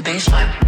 baseline.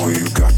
All you got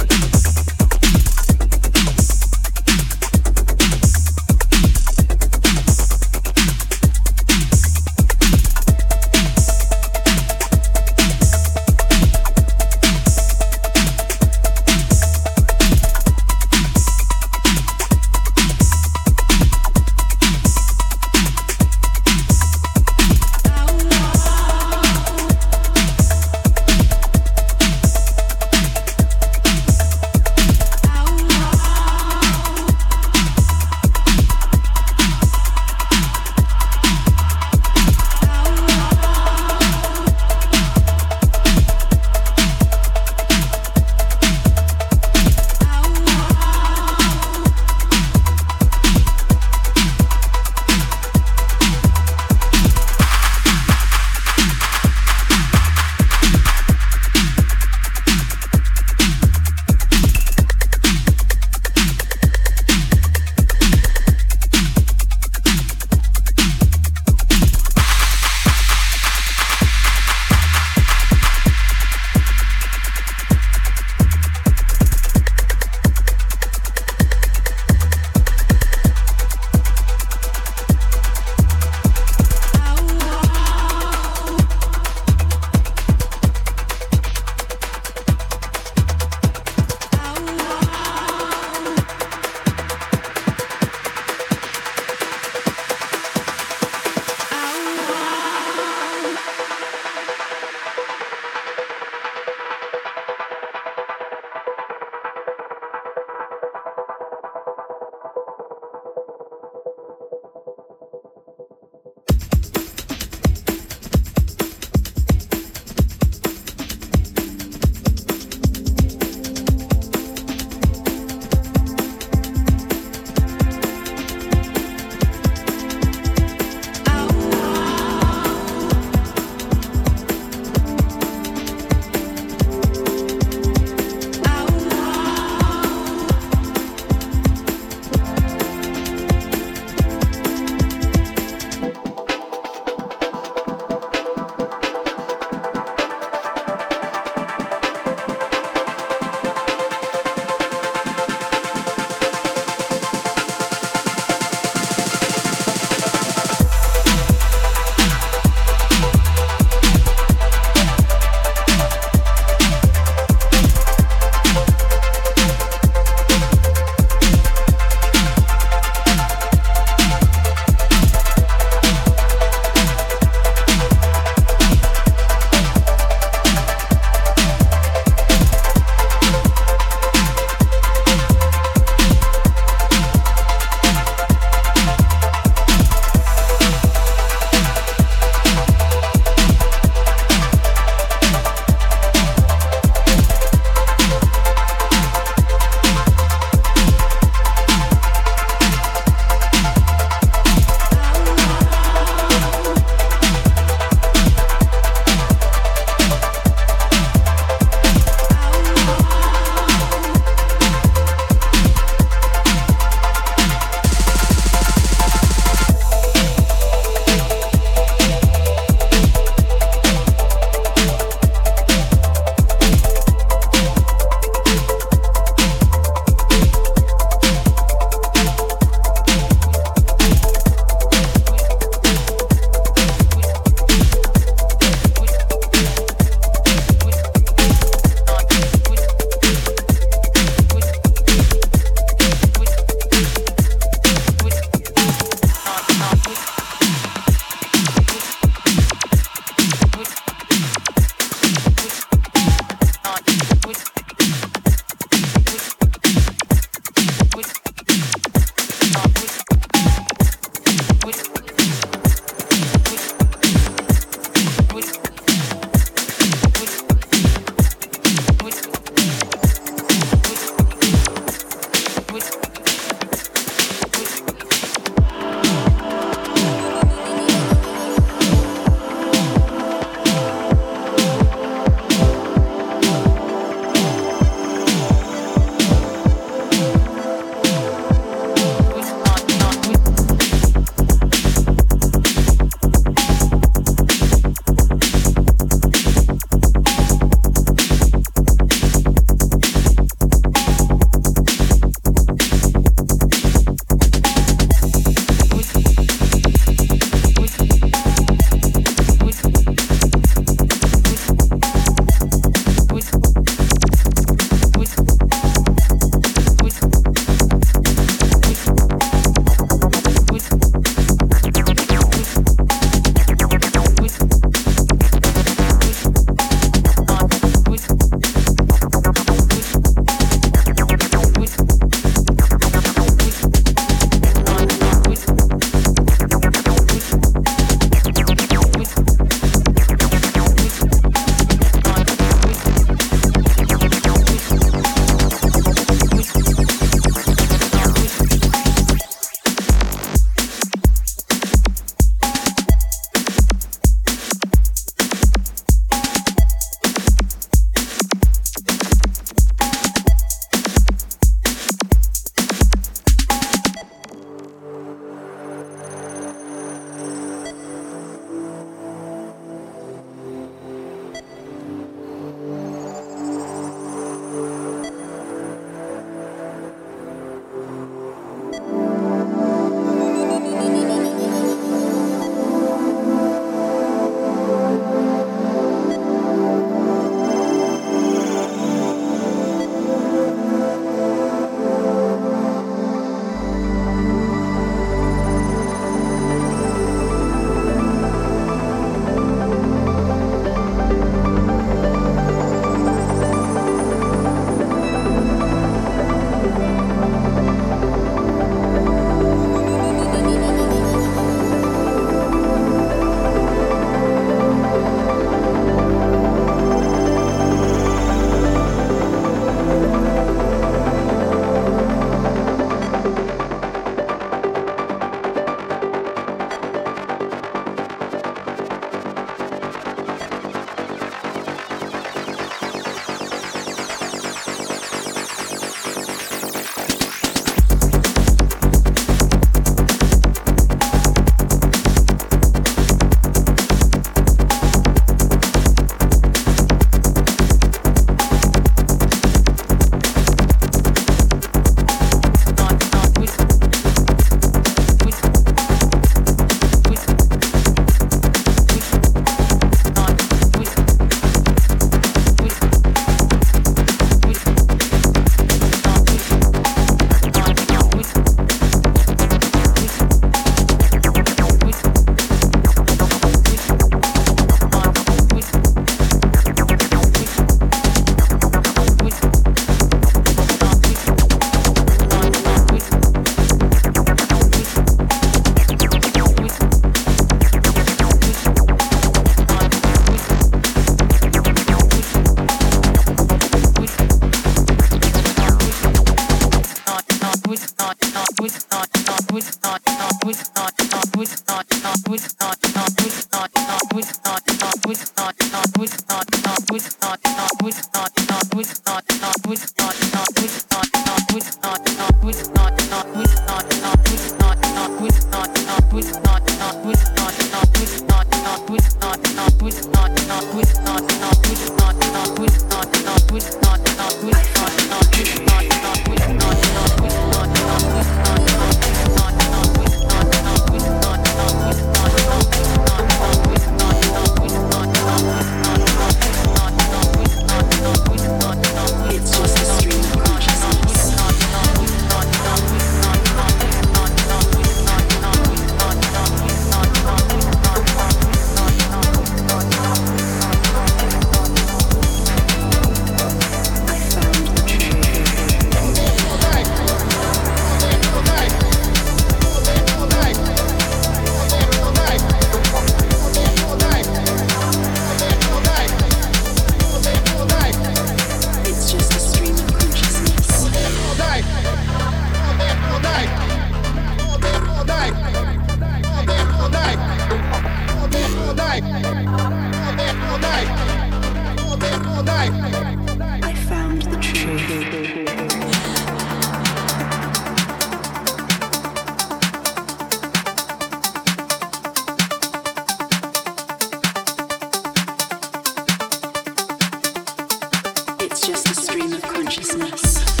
just a stream of consciousness.